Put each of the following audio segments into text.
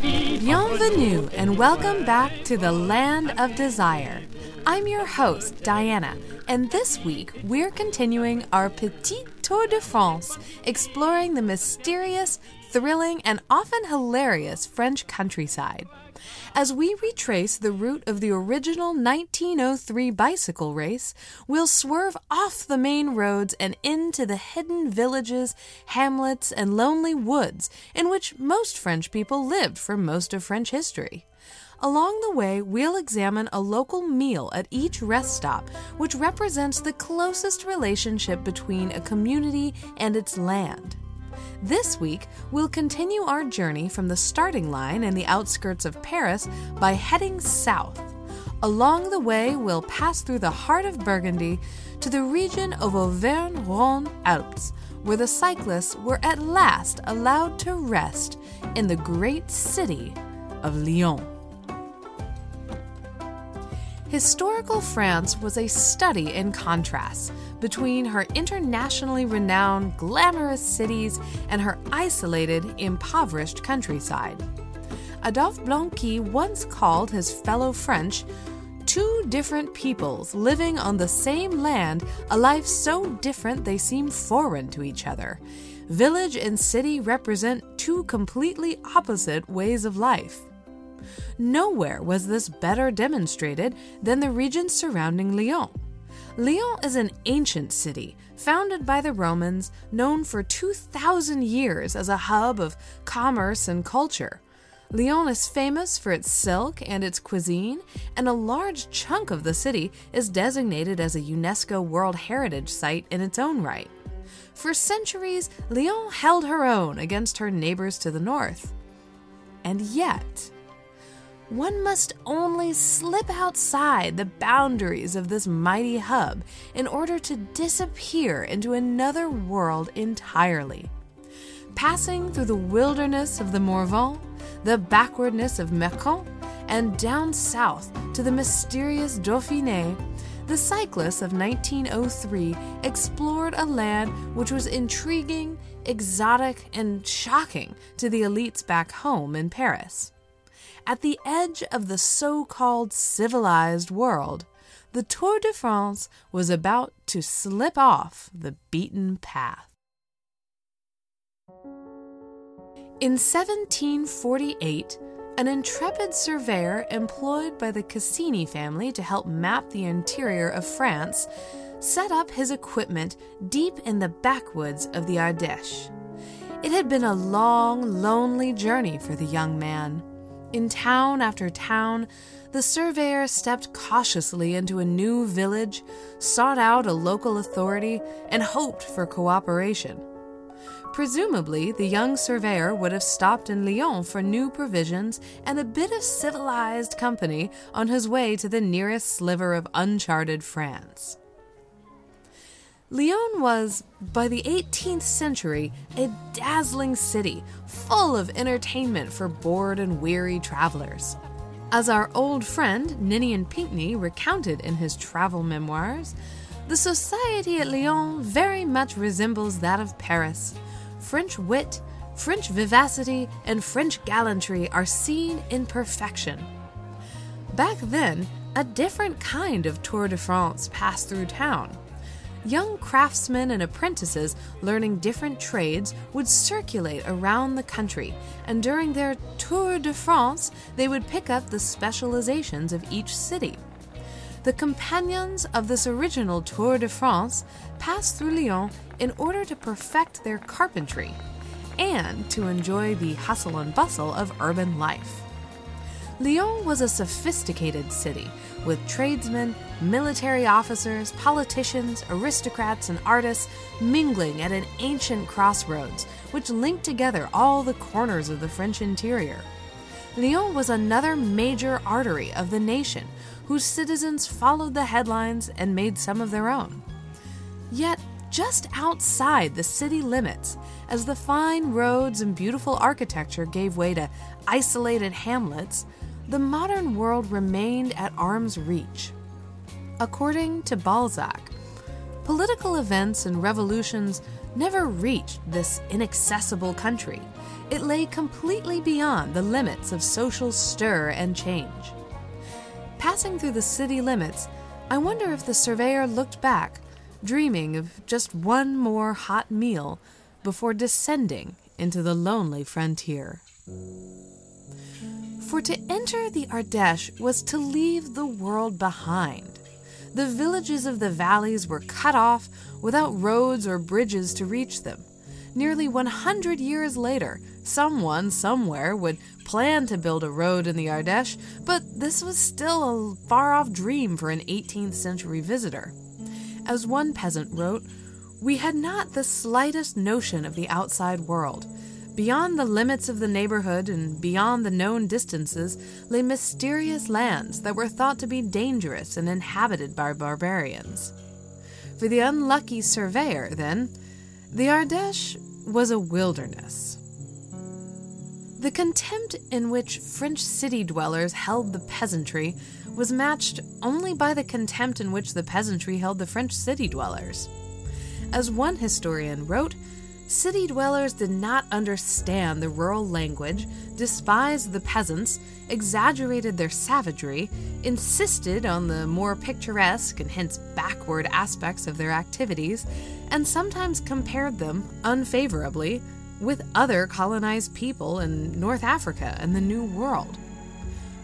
Bienvenue and welcome back to the Land of Desire. I'm your host, Diana, and this week we're continuing our Petit Tour de France, exploring the mysterious, thrilling, and often hilarious French countryside. As we retrace the route of the original 1903 bicycle race, we'll swerve off the main roads and into the hidden villages, hamlets, and lonely woods in which most French people lived for most of French history. Along the way, we'll examine a local meal at each rest stop, which represents the closest relationship between a community and its land. This week, we'll continue our journey from the starting line in the outskirts of Paris by heading south. Along the way, we'll pass through the heart of Burgundy to the region of Auvergne Rhône Alpes, where the cyclists were at last allowed to rest in the great city of Lyon. Historical France was a study in contrasts between her internationally renowned, glamorous cities and her isolated, impoverished countryside. Adolphe Blanqui once called his fellow French two different peoples living on the same land, a life so different they seem foreign to each other. Village and city represent two completely opposite ways of life. Nowhere was this better demonstrated than the region surrounding Lyon. Lyon is an ancient city, founded by the Romans, known for 2,000 years as a hub of commerce and culture. Lyon is famous for its silk and its cuisine, and a large chunk of the city is designated as a UNESCO World Heritage Site in its own right. For centuries, Lyon held her own against her neighbors to the north. And yet, one must only slip outside the boundaries of this mighty hub in order to disappear into another world entirely. Passing through the wilderness of the Morvan, the backwardness of Mâcon, and down south to the mysterious Dauphiné, the cyclists of 1903 explored a land which was intriguing, exotic, and shocking to the elites back home in Paris. At the edge of the so called civilized world, the Tour de France was about to slip off the beaten path. In 1748, an intrepid surveyor employed by the Cassini family to help map the interior of France set up his equipment deep in the backwoods of the Ardèche. It had been a long, lonely journey for the young man. In town after town, the surveyor stepped cautiously into a new village, sought out a local authority, and hoped for cooperation. Presumably, the young surveyor would have stopped in Lyon for new provisions and a bit of civilized company on his way to the nearest sliver of uncharted France. Lyon was, by the 18th century, a dazzling city full of entertainment for bored and weary travelers. As our old friend Ninian Pinkney recounted in his travel memoirs, the society at Lyon very much resembles that of Paris. French wit, French vivacity, and French gallantry are seen in perfection. Back then, a different kind of Tour de France passed through town young craftsmen and apprentices learning different trades would circulate around the country, and during their Tour de France, they would pick up the specializations of each city. The companions of this original Tour de France passed through Lyon in order to perfect their carpentry and to enjoy the hustle and bustle of urban life. Lyon was a sophisticated city with tradesmen, military officers, politicians, aristocrats, and artists mingling at an ancient crossroads which linked together all the corners of the French interior. Lyon was another major artery of the nation whose citizens followed the headlines and made some of their own. Yet, just outside the city limits, as the fine roads and beautiful architecture gave way to isolated hamlets, the modern world remained at arm's reach. According to Balzac, political events and revolutions never reached this inaccessible country. It lay completely beyond the limits of social stir and change. Passing through the city limits, I wonder if the surveyor looked back, dreaming of just one more hot meal before descending into the lonely frontier. For to enter the Ardèche was to leave the world behind. The villages of the valleys were cut off without roads or bridges to reach them. Nearly 100 years later, someone somewhere would plan to build a road in the Ardèche, but this was still a far off dream for an 18th century visitor. As one peasant wrote, we had not the slightest notion of the outside world. Beyond the limits of the neighborhood and beyond the known distances lay mysterious lands that were thought to be dangerous and inhabited by barbarians. For the unlucky surveyor, then, the Ardèche was a wilderness. The contempt in which French city dwellers held the peasantry was matched only by the contempt in which the peasantry held the French city dwellers. As one historian wrote, city dwellers did not understand the rural language, despised the peasants, exaggerated their savagery, insisted on the more picturesque and hence backward aspects of their activities, and sometimes compared them, unfavorably, with other colonized people in North Africa and the New World.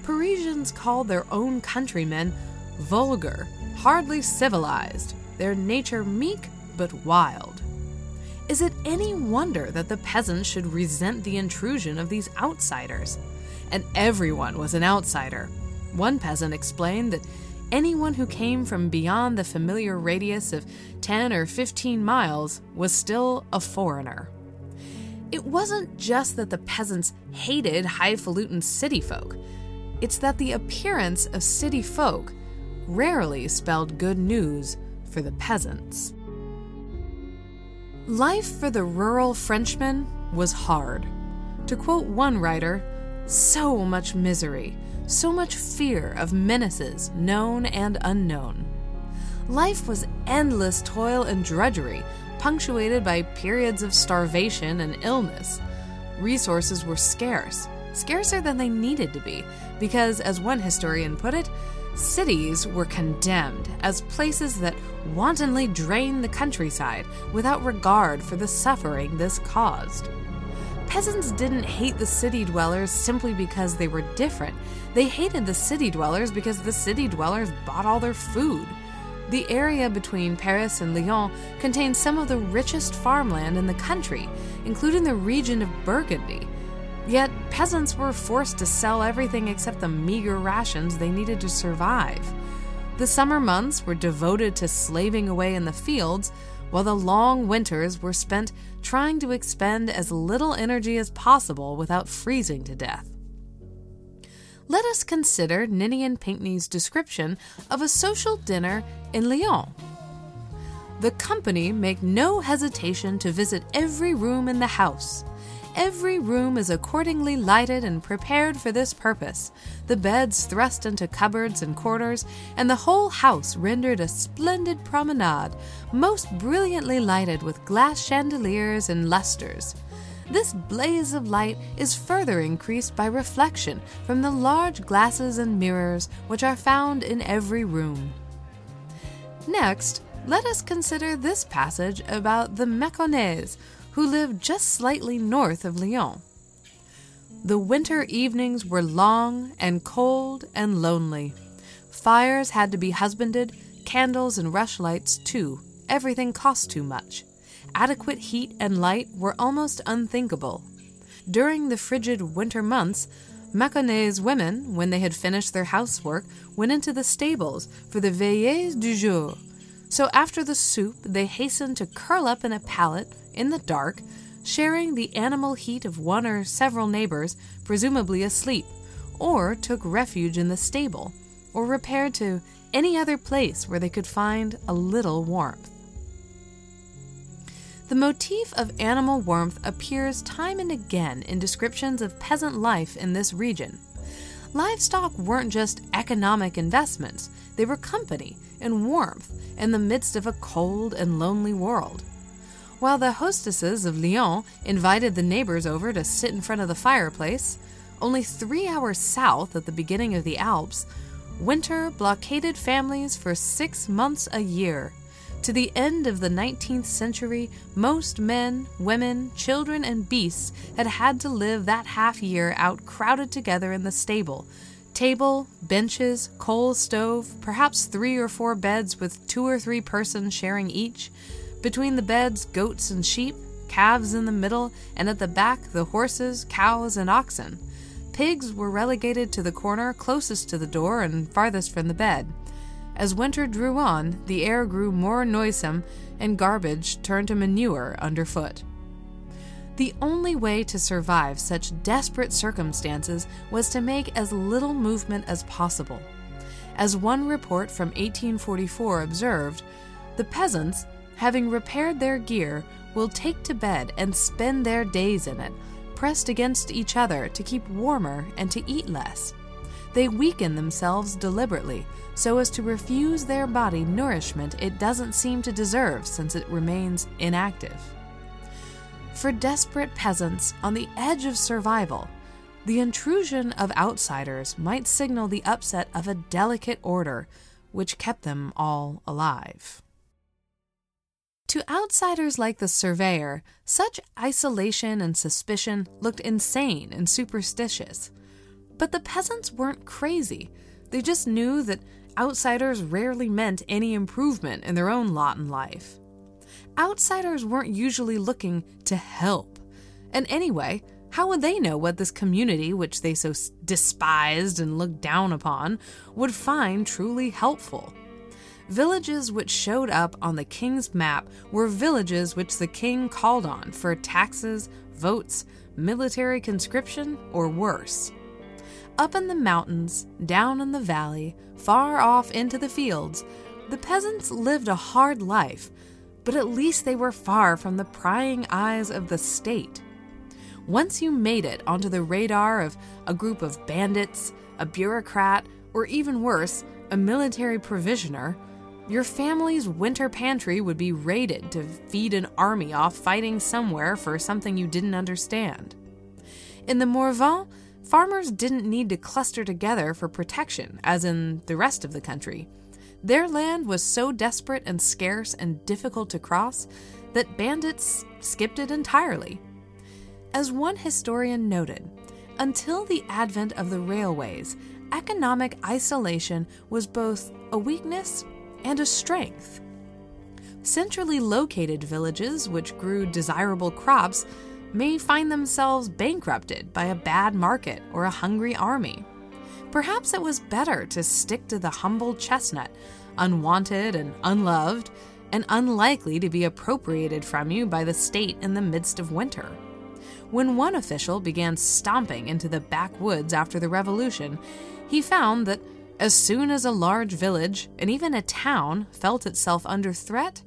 Parisians called their own countrymen vulgar, hardly civilized, their nature meek but wild. Is it any wonder that the peasants should resent the intrusion of these outsiders? And everyone was an outsider. One peasant explained that anyone who came from beyond the familiar radius of 10 or 15 miles was still a foreigner. It wasn't just that the peasants hated highfalutin city folk, it's that the appearance of city folk rarely spelled good news for the peasants. Life for the rural Frenchman was hard. To quote one writer, so much misery, so much fear of menaces known and unknown. Life was endless toil and drudgery, punctuated by periods of starvation and illness. Resources were scarce, scarcer than they needed to be, because, as one historian put it, cities were condemned as places that wantonly drained the countryside without regard for the suffering this caused. Peasants didn't hate the city dwellers simply because they were different. They hated the city dwellers because the city dwellers bought all their food. The area between Paris and Lyon contains some of the richest farmland in the country, including the region of Burgundy. Yet, peasants were forced to sell everything except the meager rations they needed to survive. The summer months were devoted to slaving away in the fields, while the long winters were spent trying to expend as little energy as possible without freezing to death let us consider Ninian Pinkney's description of a social dinner in Lyon. The company make no hesitation to visit every room in the house. Every room is accordingly lighted and prepared for this purpose, the beds thrust into cupboards and corners, and the whole house rendered a splendid promenade, most brilliantly lighted with glass chandeliers and lustres. This blaze of light is further increased by reflection from the large glasses and mirrors which are found in every room. Next, let us consider this passage about the Maconnais, who lived just slightly north of Lyon. The winter evenings were long and cold and lonely. Fires had to be husbanded, candles and rushlights too. Everything cost too much adequate heat and light were almost unthinkable. During the frigid winter months, Maconnais women, when they had finished their housework, went into the stables for the veillées du jour. So after the soup, they hastened to curl up in a pallet in the dark, sharing the animal heat of one or several neighbors, presumably asleep, or took refuge in the stable, or repaired to any other place where they could find a little warmth. The motif of animal warmth appears time and again in descriptions of peasant life in this region. Livestock weren't just economic investments, they were company and warmth in the midst of a cold and lonely world. While the hostesses of Lyon invited the neighbors over to sit in front of the fireplace, only three hours south at the beginning of the Alps, winter blockaded families for six months a year. To the end of the 19th century, most men, women, children, and beasts had had to live that half year out crowded together in the stable. Table, benches, coal stove, perhaps three or four beds with two or three persons sharing each. Between the beds, goats and sheep, calves in the middle, and at the back, the horses, cows, and oxen. Pigs were relegated to the corner closest to the door and farthest from the bed. As winter drew on, the air grew more noisome, and garbage turned to manure underfoot. The only way to survive such desperate circumstances was to make as little movement as possible. As one report from 1844 observed, the peasants, having repaired their gear, will take to bed and spend their days in it, pressed against each other to keep warmer and to eat less. They weaken themselves deliberately so as to refuse their body nourishment it doesn't seem to deserve since it remains inactive. For desperate peasants on the edge of survival, the intrusion of outsiders might signal the upset of a delicate order which kept them all alive. To outsiders like the surveyor, such isolation and suspicion looked insane and superstitious. But the peasants weren't crazy. They just knew that outsiders rarely meant any improvement in their own lot in life. Outsiders weren't usually looking to help. And anyway, how would they know what this community, which they so despised and looked down upon, would find truly helpful? Villages which showed up on the king's map were villages which the king called on for taxes, votes, military conscription, or worse. Up in the mountains, down in the valley, far off into the fields, the peasants lived a hard life, but at least they were far from the prying eyes of the state. Once you made it onto the radar of a group of bandits, a bureaucrat, or even worse, a military provisioner, your family's winter pantry would be raided to feed an army off fighting somewhere for something you didn't understand. In the Morvan, farmers didn't need to cluster together for protection, as in the rest of the country. Their land was so desperate and scarce and difficult to cross that bandits skipped it entirely. As one historian noted, until the advent of the railways, economic isolation was both a weakness and a strength. Centrally located villages which grew desirable crops may find themselves bankrupted by a bad market or a hungry army. Perhaps it was better to stick to the humble chestnut, unwanted and unloved, and unlikely to be appropriated from you by the state in the midst of winter. When one official began stomping into the backwoods after the revolution, he found that as soon as a large village and even a town felt itself under threat,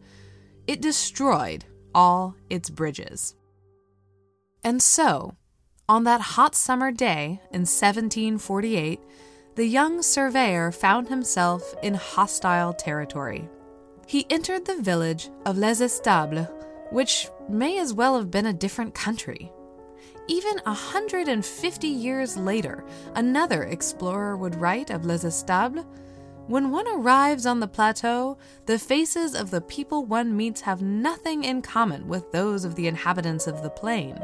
it destroyed all its bridges. And so, on that hot summer day in 1748, the young surveyor found himself in hostile territory. He entered the village of Les Estables, which may as well have been a different country. Even a 150 years later, another explorer would write of Les Estables When one arrives on the plateau, the faces of the people one meets have nothing in common with those of the inhabitants of the plain.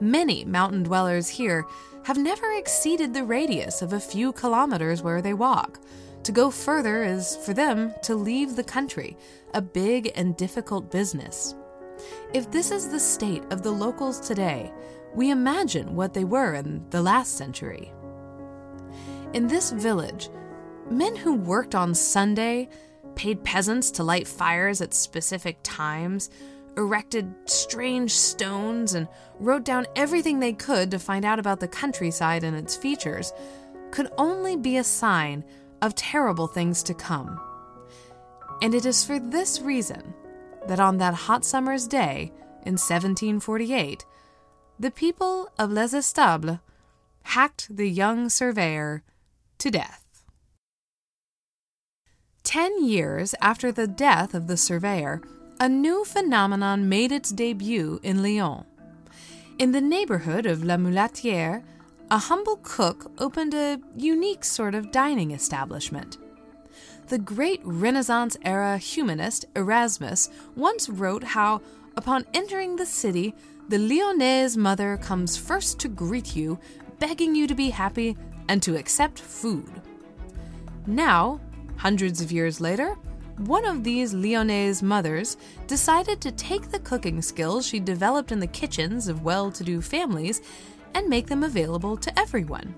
Many mountain dwellers here have never exceeded the radius of a few kilometers where they walk. To go further is for them to leave the country, a big and difficult business. If this is the state of the locals today, we imagine what they were in the last century. In this village, men who worked on Sunday, paid peasants to light fires at specific times, erected strange stones, and wrote down everything they could to find out about the countryside and its features, could only be a sign of terrible things to come. And it is for this reason that on that hot summer's day in 1748, the people of Les Estables hacked the young surveyor to death. Ten years after the death of the surveyor, a new phenomenon made its debut in Lyon. In the neighborhood of La Mulatière, a humble cook opened a unique sort of dining establishment. The great Renaissance era humanist Erasmus once wrote how, upon entering the city, the Lyonnaise mother comes first to greet you, begging you to be happy and to accept food. Now, hundreds of years later, one of these Lyonnaise mothers decided to take the cooking skills she developed in the kitchens of well to do families and make them available to everyone.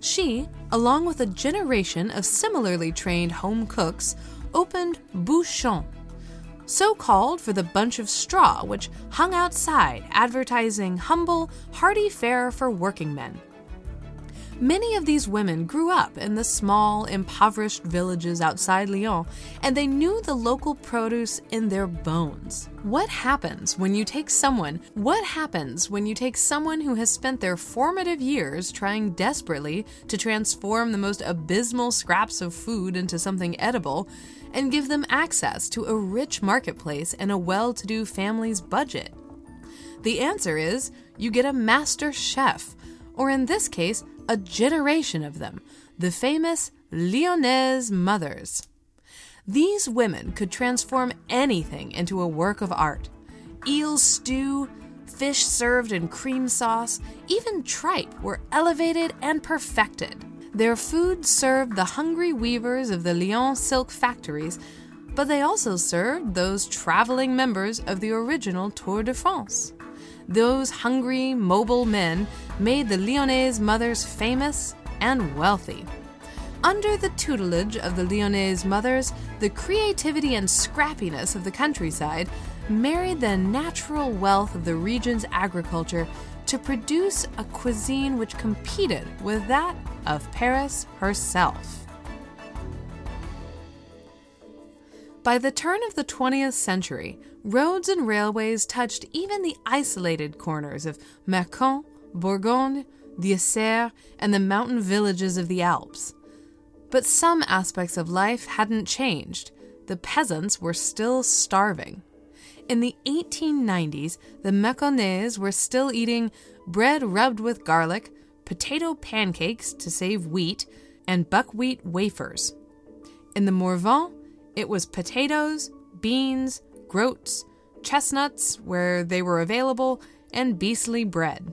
She, along with a generation of similarly trained home cooks, opened Bouchon, so called for the bunch of straw which hung outside advertising humble, hearty fare for working men. Many of these women grew up in the small, impoverished villages outside Lyon, and they knew the local produce in their bones. What happens when you take someone, what happens when you take someone who has spent their formative years trying desperately to transform the most abysmal scraps of food into something edible and give them access to a rich marketplace and a well to do family's budget? The answer is you get a master chef, or in this case, a generation of them, the famous Lyonnaise mothers. These women could transform anything into a work of art. Eel stew, fish served in cream sauce, even tripe were elevated and perfected. Their food served the hungry weavers of the Lyon silk factories, but they also served those traveling members of the original Tour de France. Those hungry, mobile men made the Lyonnaise mothers famous and wealthy. Under the tutelage of the Lyonnaise mothers, the creativity and scrappiness of the countryside married the natural wealth of the region's agriculture to produce a cuisine which competed with that of Paris herself. By the turn of the 20th century, roads and railways touched even the isolated corners of Mâcon, Bourgogne, the Isère, and the mountain villages of the Alps. But some aspects of life hadn't changed. The peasants were still starving. In the 1890s, the Mâconnais were still eating bread rubbed with garlic, potato pancakes to save wheat, and buckwheat wafers. In the Morvan, it was potatoes, beans, groats, chestnuts where they were available, and beastly bread.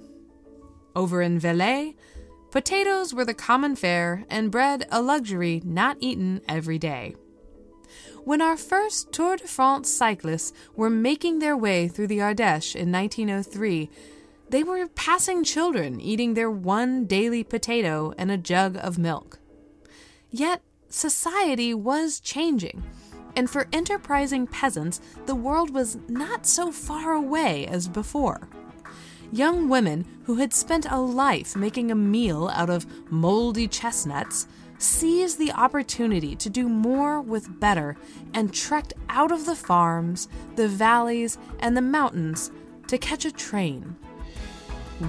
Over in Velay, potatoes were the common fare and bread a luxury not eaten every day. When our first Tour de France cyclists were making their way through the Ardèche in 1903, they were passing children eating their one daily potato and a jug of milk. Yet, society was changing, and for enterprising peasants, the world was not so far away as before. Young women who had spent a life making a meal out of moldy chestnuts seized the opportunity to do more with better and trekked out of the farms, the valleys, and the mountains to catch a train.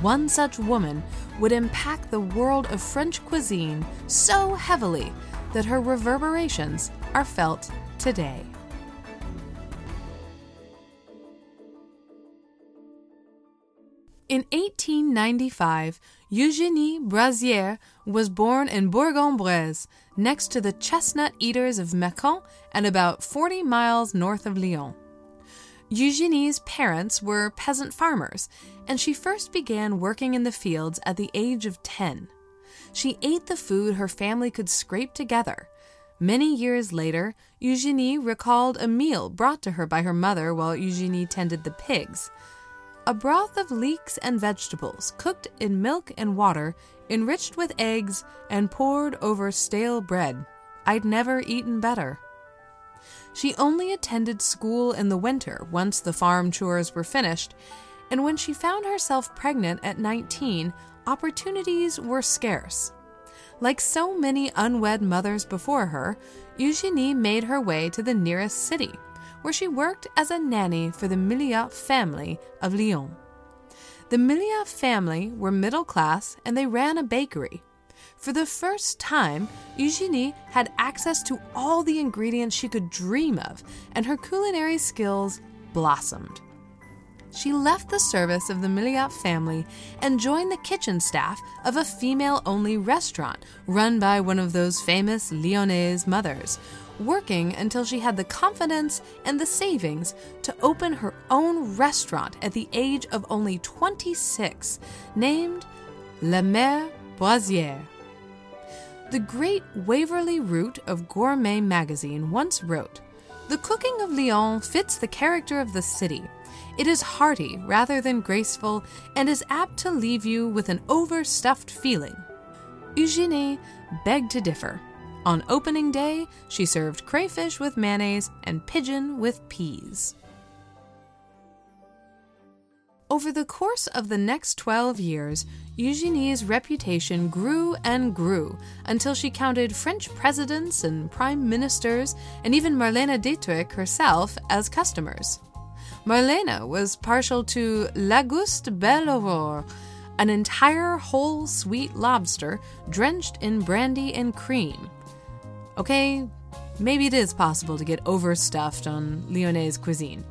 One such woman would impact the world of French cuisine so heavily that her reverberations are felt today. In 1895, Eugenie Brazier was born in Bourg-en-Bresse, next to the chestnut eaters of Mâcon and about 40 miles north of Lyon. Eugenie's parents were peasant farmers, and she first began working in the fields at the age of 10. She ate the food her family could scrape together. Many years later, Eugenie recalled a meal brought to her by her mother while Eugenie tended the pigs. A broth of leeks and vegetables, cooked in milk and water, enriched with eggs, and poured over stale bread. I'd never eaten better. She only attended school in the winter once the farm chores were finished, and when she found herself pregnant at 19, opportunities were scarce. Like so many unwed mothers before her, Eugenie made her way to the nearest city, where she worked as a nanny for the Milliat family of Lyon. The Milliat family were middle class and they ran a bakery. For the first time, Eugenie had access to all the ingredients she could dream of, and her culinary skills blossomed. She left the service of the Milliat family and joined the kitchen staff of a female only restaurant run by one of those famous Lyonnaise mothers, working until she had the confidence and the savings to open her own restaurant at the age of only 26, named La Mère Brazier. The great Waverley Root of Gourmet magazine once wrote The cooking of Lyon fits the character of the city. It is hearty rather than graceful and is apt to leave you with an overstuffed feeling. Eugenie begged to differ. On opening day, she served crayfish with mayonnaise and pigeon with peas. Over the course of the next 12 years, Eugenie's reputation grew and grew until she counted French presidents and prime ministers and even Marlene Dietrich herself as customers. Marlene was partial to Langouste Belle Aurore, an entire whole sweet lobster drenched in brandy and cream. Okay, maybe it is possible to get overstuffed on Lyonnaise cuisine.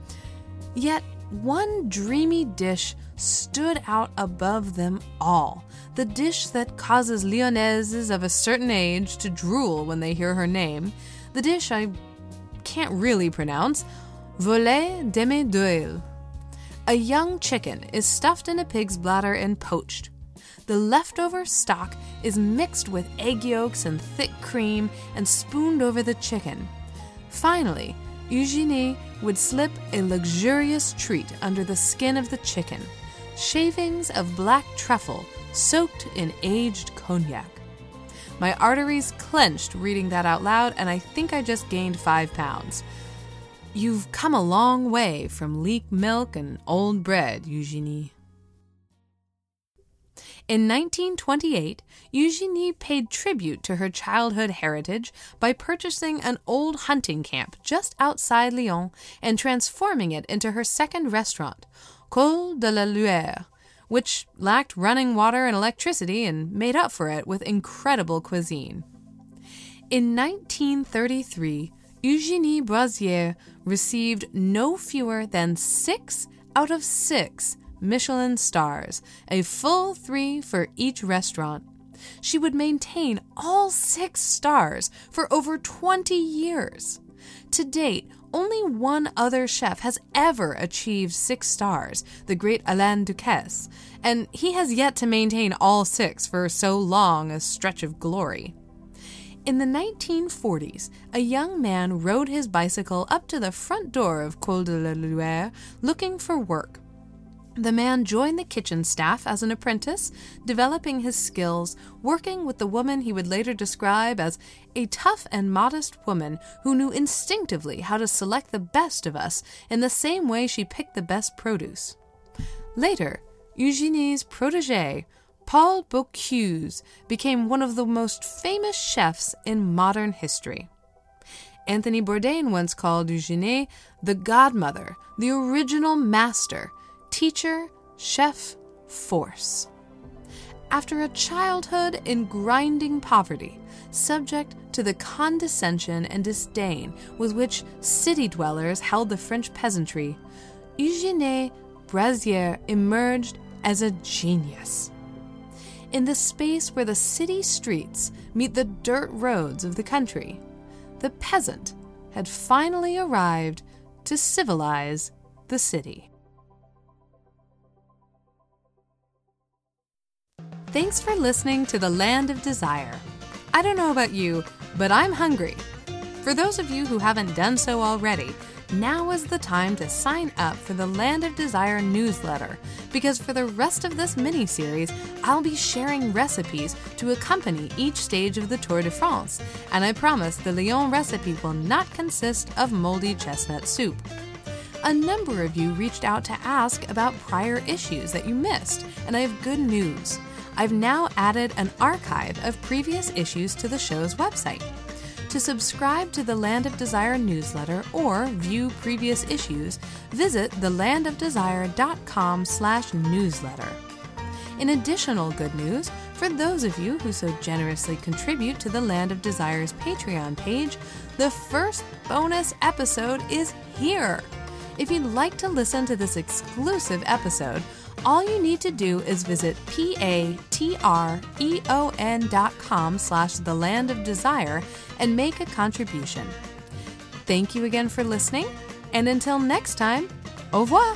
Yet, one dreamy dish stood out above them all. The dish that causes Lyonnaises of a certain age to drool when they hear her name. The dish I can't really pronounce Volaille demi-deuil. A young chicken is stuffed in a pig's bladder and poached. The leftover stock is mixed with egg yolks and thick cream and spooned over the chicken. Finally, Eugenie would slip a luxurious treat under the skin of the chicken shavings of black truffle soaked in aged cognac. My arteries clenched reading that out loud, and I think I just gained five pounds. You've come a long way from leek milk and old bread, Eugenie. In 1928, Eugenie paid tribute to her childhood heritage by purchasing an old hunting camp just outside Lyon and transforming it into her second restaurant, Col de la Luère, which lacked running water and electricity and made up for it with incredible cuisine. In 1933, Eugenie Brazier received no fewer than six out of six Michelin stars, a full three for each restaurant. She would maintain all six stars for over 20 years. To date, only one other chef has ever achieved six stars, the great Alain Ducasse, and he has yet to maintain all six for so long a stretch of glory. In the 1940s, a young man rode his bicycle up to the front door of Col de la Luère looking for work. The man joined the kitchen staff as an apprentice, developing his skills, working with the woman he would later describe as a tough and modest woman who knew instinctively how to select the best of us in the same way she picked the best produce. Later, Eugenie's protege, Paul Bocuse, became one of the most famous chefs in modern history. Anthony Bourdain once called Eugenie the godmother, the original master teacher, chef, force. After a childhood in grinding poverty, subject to the condescension and disdain with which city dwellers held the French peasantry, Eugenie Brazier emerged as a genius. In the space where the city streets meet the dirt roads of the country, the peasant had finally arrived to civilize the city. Thanks for listening to The Land of Desire. I don't know about you, but I'm hungry. For those of you who haven't done so already, now is the time to sign up for the Land of Desire newsletter because for the rest of this mini series, I'll be sharing recipes to accompany each stage of the Tour de France, and I promise the Lyon recipe will not consist of moldy chestnut soup. A number of you reached out to ask about prior issues that you missed, and I have good news. I've now added an archive of previous issues to the show's website. To subscribe to the Land of Desire newsletter or view previous issues, visit thelandofdesire.com slash newsletter. In additional good news, for those of you who so generously contribute to the Land of Desire's Patreon page, the first bonus episode is here. If you'd like to listen to this exclusive episode, all you need to do is visit p-a-t-r-e-o-n dot com slash the land of desire and make a contribution. Thank you again for listening, and until next time, au revoir!